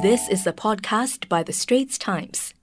This is a podcast by The Straits Times.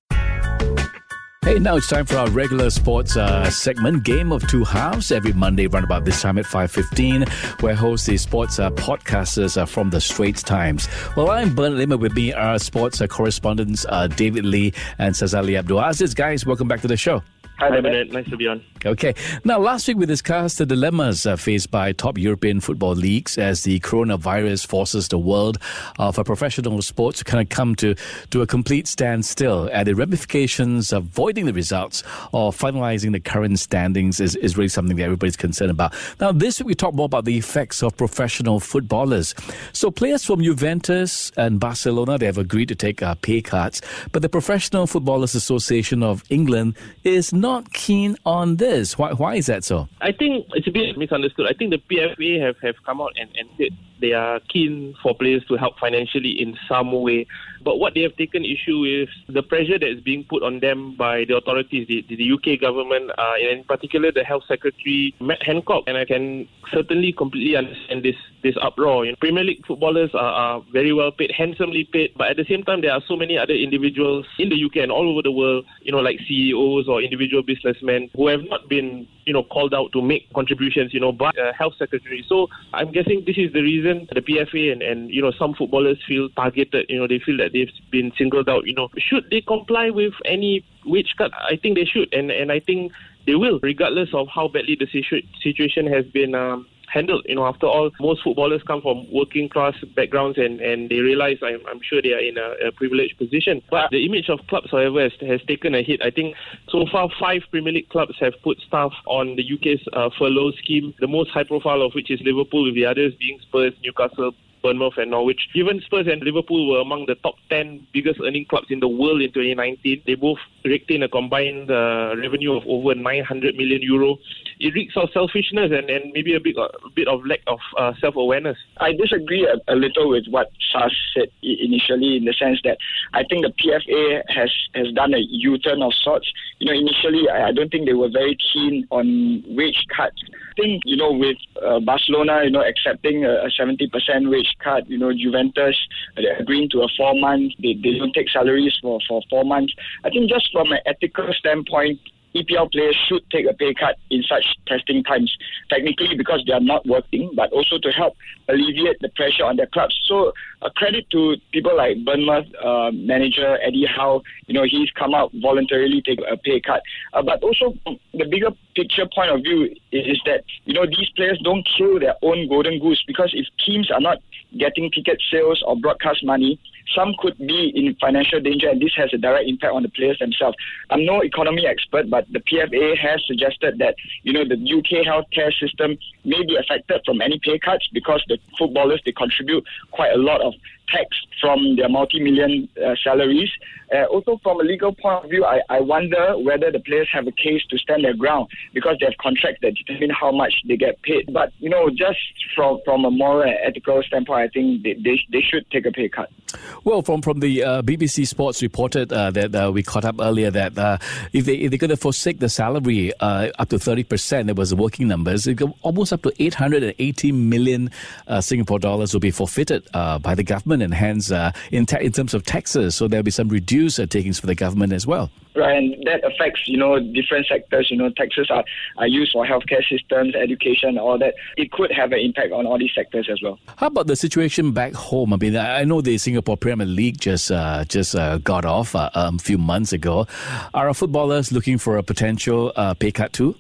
Hey, now it's time for our regular sports uh, segment, Game of Two Halves, every Monday around about this time at 5.15, where host the sports uh, podcasters uh, from the Straits Times. Well, I'm Bernard Lim, with me our sports uh, correspondents uh, David Lee and Sazali Abdul Aziz. Guys, welcome back to the show. Hi, Bernard. Nice to be on. Okay. Now, last week we discussed the dilemmas uh, faced by top European football leagues as the coronavirus forces the world of uh, professional sports to kind of come to, to a complete standstill. And the ramifications of voiding the results or finalizing the current standings is, is really something that everybody's concerned about. Now, this week we talk more about the effects of professional footballers. So, players from Juventus and Barcelona, they have agreed to take uh, pay cuts, but the Professional Footballers Association of England is not not keen on this. Why, why is that so? I think it's a bit misunderstood. I think the PFA have, have come out and, and said they are keen for players to help financially in some way. But what they have taken issue with the pressure that is being put on them by the authorities, the, the UK government, uh, in particular the Health Secretary Matt Hancock. And I can certainly completely understand this this uproar. You know, Premier League footballers are, are very well paid, handsomely paid, but at the same time there are so many other individuals in the UK and all over the world, you know, like CEOs or individual businessmen who have not been you know, called out to make contributions, you know, by the health secretary. So I'm guessing this is the reason the PFA and, and, you know, some footballers feel targeted, you know, they feel that they've been singled out, you know. Should they comply with any wage cut? I think they should. And, and I think they will, regardless of how badly the situ- situation has been um, handled. You know, after all, most footballers come from working class backgrounds and, and they realize I'm, I'm sure they are in a, a privileged position. But the image of clubs, however, has, has taken a hit. I think so far five Premier League clubs have put staff on the UK's uh, furlough scheme, the most high profile of which is Liverpool, with the others being Spurs, Newcastle, Bournemouth and Norwich. Even Spurs and Liverpool were among the top 10 biggest earning clubs in the world in 2019. They both raked in a combined uh, revenue of over 900 million euro. It reeks of selfishness and, and maybe a bit, a bit of lack of uh, self awareness. I disagree a, a, little with what Sas said initially, in the sense that I think the PFA has, has done a U turn of sorts. You know, initially, I, I don't think they were very keen on wage cuts think, you know, with uh, Barcelona, you know, accepting a, a 70% wage cut, you know, Juventus uh, agreeing to a four month, they, they don't take salaries for, for four months. I think just from an ethical standpoint, EPL players should take a pay cut in such testing times, technically because they are not working, but also to help alleviate the pressure on their clubs. So, a credit to people like Bournemouth uh, manager Eddie Howe. You know, he's come out voluntarily take a pay cut. Uh, but also, the bigger picture point of view is that you know these players don't kill their own golden goose because if teams are not getting ticket sales or broadcast money, some could be in financial danger, and this has a direct impact on the players themselves. I'm no economy expert, but the PFA has suggested that you know the UK healthcare system may be affected from any pay cuts because the footballers they contribute quite a lot of tax from their multi-million uh, salaries. Uh, also, from a legal point of view, I, I wonder whether the players have a case to stand their ground because they have contracts that determine how much they get paid. But you know, just from from a moral and ethical standpoint, I think they they, they should take a pay cut. Well, from from the uh, BBC Sports reported uh, that uh, we caught up earlier that uh, if they if they're going to forsake the salary up to thirty percent, it was the working numbers, almost up to eight hundred and eighty million Singapore dollars will be forfeited by the government, and hence in ta- in terms of taxes, so there'll be some reduced reduce takings for the government as well. Right, and that affects, you know, different sectors. You know, taxes are, are used for healthcare systems, education, all that. It could have an impact on all these sectors as well. How about the situation back home? I mean, I know the Singapore Premier League just uh, just uh, got off uh, um, a few months ago. Are our footballers looking for a potential uh, pay cut too?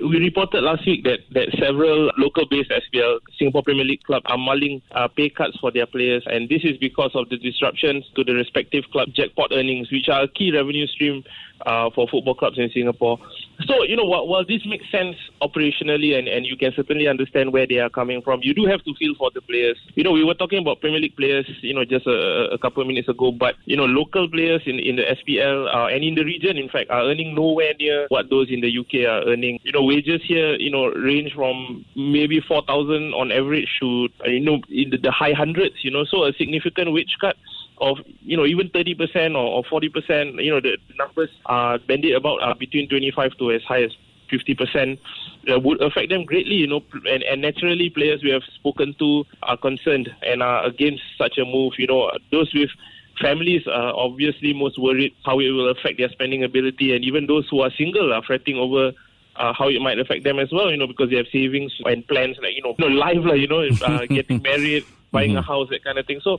We reported last week that, that several local-based SPL Singapore Premier League club are mulling uh, pay cuts for their players, and this is because of the disruptions to the respective club jackpot earnings, which are a key revenue stream uh, for football clubs in Singapore. So, you know, while, this makes sense operationally and, and you can certainly understand where they are coming from, you do have to feel for the players. You know, we were talking about Premier League players, you know, just a, a couple of minutes ago, but, you know, local players in, in the SPL uh, and in the region, in fact, are earning nowhere near what those in the UK are earning. You know, wages here, you know, range from maybe 4,000 on average to, you know, in the, the high hundreds, you know, so a significant wage cut of you know even 30% or, or 40%, you know the numbers are banded about uh, between 25 to as high as 50%, uh, would affect them greatly, you know, and, and naturally players we have spoken to are concerned and are against such a move. You know, those with families are obviously most worried how it will affect their spending ability, and even those who are single are fretting over uh, how it might affect them as well, you know, because they have savings and plans like, you know, you know life, like, you know, uh, getting married, buying mm-hmm. a house, that kind of thing. So,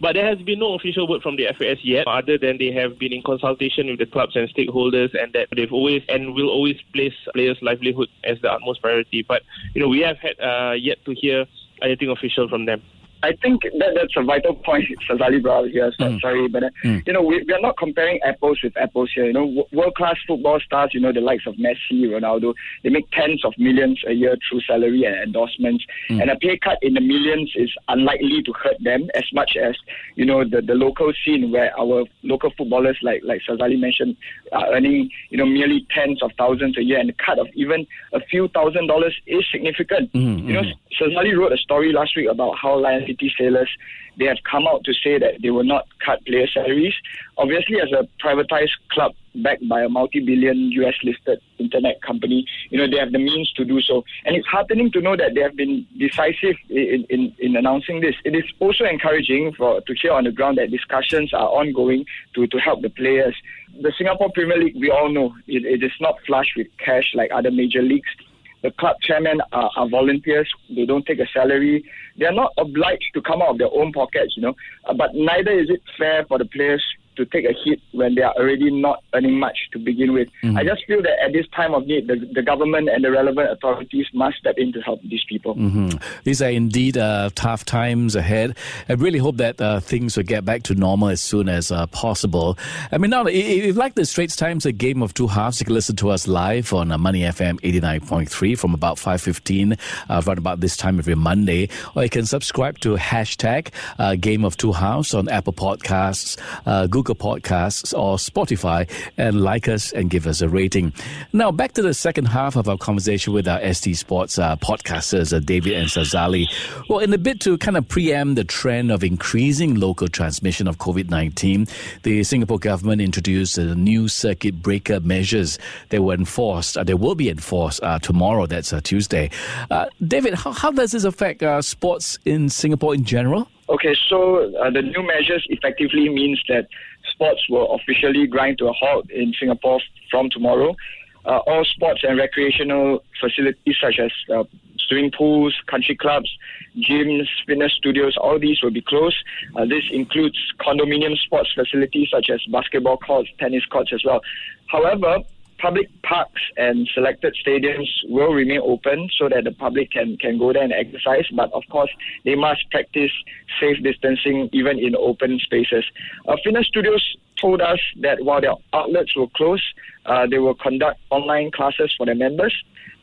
but there has been no official word from the FAS yet, other than they have been in consultation with the clubs and stakeholders, and that they've always and will always place players' livelihood as the utmost priority. But you know, we have had uh, yet to hear anything official from them. I think that that's a vital point Sazali brought here. So, mm. Sorry, but uh, mm. you know we, we are not comparing apples with apples here. You know, world class football stars, you know, the likes of Messi, Ronaldo, they make tens of millions a year through salary and endorsements, mm. and a pay cut in the millions is unlikely to hurt them as much as you know the, the local scene where our local footballers, like like Sazali mentioned, are earning you know merely tens of thousands a year, and the cut of even a few thousand dollars is significant. Mm, you know, Sazali wrote a story last week about how Lions City Sailors, they have come out to say that they will not cut player salaries. Obviously, as a privatized club backed by a multi-billion US listed internet company, you know, they have the means to do so. And it's heartening to know that they have been decisive in, in, in announcing this. It is also encouraging for to hear on the ground that discussions are ongoing to, to help the players. The Singapore Premier League, we all know, it, it is not flush with cash like other major leagues the club chairmen are, are, volunteers. They don't take a salary. They are not obliged to come out of their own pockets, you know. Uh, but neither is it fair for the players to take a hit when they are already not earning much to begin with. Mm-hmm. I just feel that at this time of need, the, the government and the relevant authorities must step in to help these people. Mm-hmm. These are indeed uh, tough times ahead. I really hope that uh, things will get back to normal as soon as uh, possible. I mean, now, if you like the Straits Times, a game of two halves, you can listen to us live on uh, Money FM 89.3 from about 5.15, uh, right about this time every Monday. Or you can subscribe to hashtag uh, Game of Two Halves on Apple Podcasts, Google Google Podcasts or Spotify and like us and give us a rating. Now, back to the second half of our conversation with our ST Sports uh, podcasters, uh, David and Sazali. Well, in a bit to kind of preempt the trend of increasing local transmission of COVID 19, the Singapore government introduced uh, new circuit breaker measures that were enforced, uh, they will be enforced uh, tomorrow, that's uh, Tuesday. Uh, David, how, how does this affect uh, sports in Singapore in general? Okay, so uh, the new measures effectively means that sports will officially grind to a halt in Singapore from tomorrow. Uh, all sports and recreational facilities such as uh, swimming pools, country clubs, gyms, fitness studios, all these will be closed. Uh, this includes condominium sports facilities such as basketball courts, tennis courts as well. However, public parks and selected stadiums will remain open so that the public can, can go there and exercise. But of course, they must practice safe distancing even in open spaces. Uh, fitness studios told us that while their outlets were closed, uh, they will conduct online classes for their members.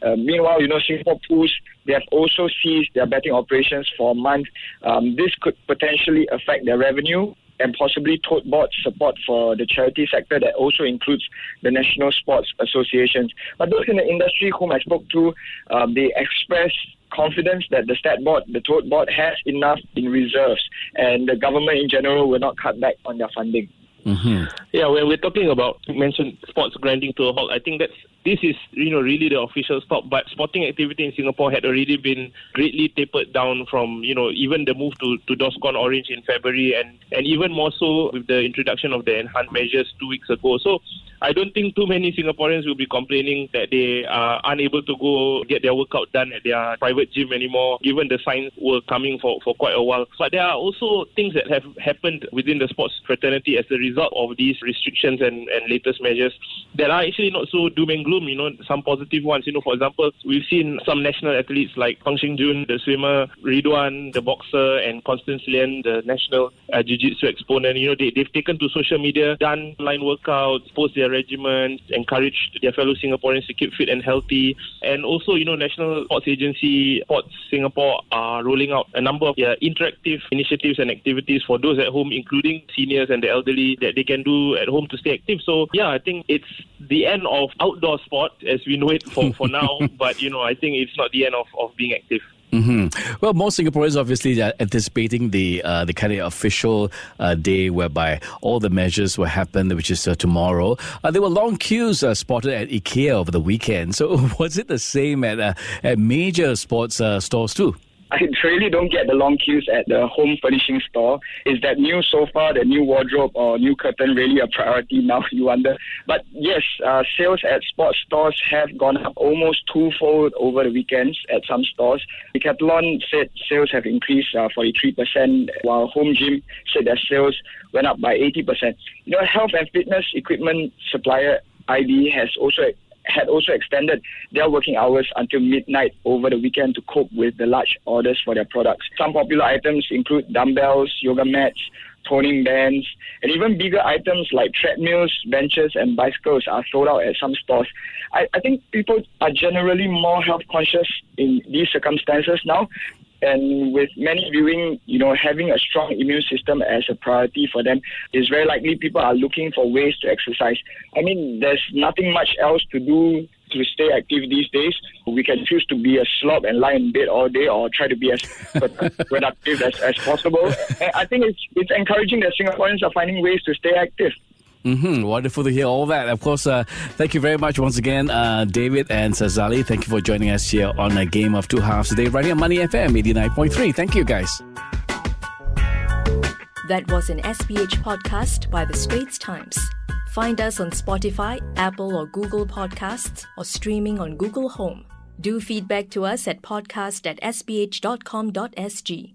Uh, meanwhile, you know, Singapore pools, they have also ceased their betting operations for a month. Um, this could potentially affect their revenue and possibly tote board support for the charity sector that also includes the national sports associations. But those in the industry whom I spoke to, um, they express confidence that the stat board, the tote board has enough in reserves and the government in general will not cut back on their funding. Mm-hmm. Yeah, when we're talking about mentioned sports grinding to a halt, I think that's this is you know really the official stop. But sporting activity in Singapore had already been greatly tapered down from you know even the move to to DORSCON Orange in February and and even more so with the introduction of the enhanced measures two weeks ago. So I don't think too many Singaporeans will be complaining that they are unable to go get their workout done at their private gym anymore, given the signs were coming for, for quite a while. But there are also things that have happened within the sports fraternity as a result of these restrictions and, and latest measures that are actually not so doom and gloom, you know, some positive ones. You know, for example, we've seen some national athletes like Pang Sheng Jun, the swimmer, Ridhwan, the boxer, and Constance Lien, the national uh, jiu-jitsu exponent. You know, they, they've taken to social media, done line workouts, post their regiments, encourage their fellow Singaporeans to keep fit and healthy. And also, you know, National Sports Agency, Sports Singapore are rolling out a number of yeah, interactive initiatives and activities for those at home, including seniors and the elderly, that they can do at home to stay active. So, yeah, I think it's the end of outdoor sport as we know it for, for now. but, you know, I think it's not the end of, of being active. Mm-hmm. Well, most Singaporeans obviously are anticipating the uh, the kind of official uh, day whereby all the measures will happen, which is uh, tomorrow. Uh, there were long queues uh, spotted at IKEA over the weekend. So, was it the same at uh, at major sports stores too? I really don't get the long queues at the home furnishing store. Is that new sofa, the new wardrobe, or new curtain really a priority now? You wonder. But yes, uh, sales at sports stores have gone up almost twofold over the weekends at some stores. Decathlon said sales have increased uh, 43%, while Home Gym said their sales went up by 80%. You know, health and fitness equipment supplier IB has also had also extended their working hours until midnight over the weekend to cope with the large orders for their products. Some popular items include dumbbells, yoga mats, toning bands, and even bigger items like treadmills, benches, and bicycles are sold out at some stores. I, I think people are generally more health conscious in these circumstances now and with many viewing, you know, having a strong immune system as a priority for them, it's very likely people are looking for ways to exercise. I mean, there's nothing much else to do to stay active these days. We can choose to be a slob and lie in bed all day or try to be as productive as, as possible. And I think it's, it's encouraging that Singaporeans are finding ways to stay active. Mm-hmm. Wonderful to hear all that. Of course, uh, thank you very much once again, uh, David and Sazali. Thank you for joining us here on a game of two halves today, right here on Money FM 89.3. Thank you, guys. That was an SPH podcast by The Straits Times. Find us on Spotify, Apple, or Google Podcasts, or streaming on Google Home. Do feedback to us at podcast at sph.com.sg.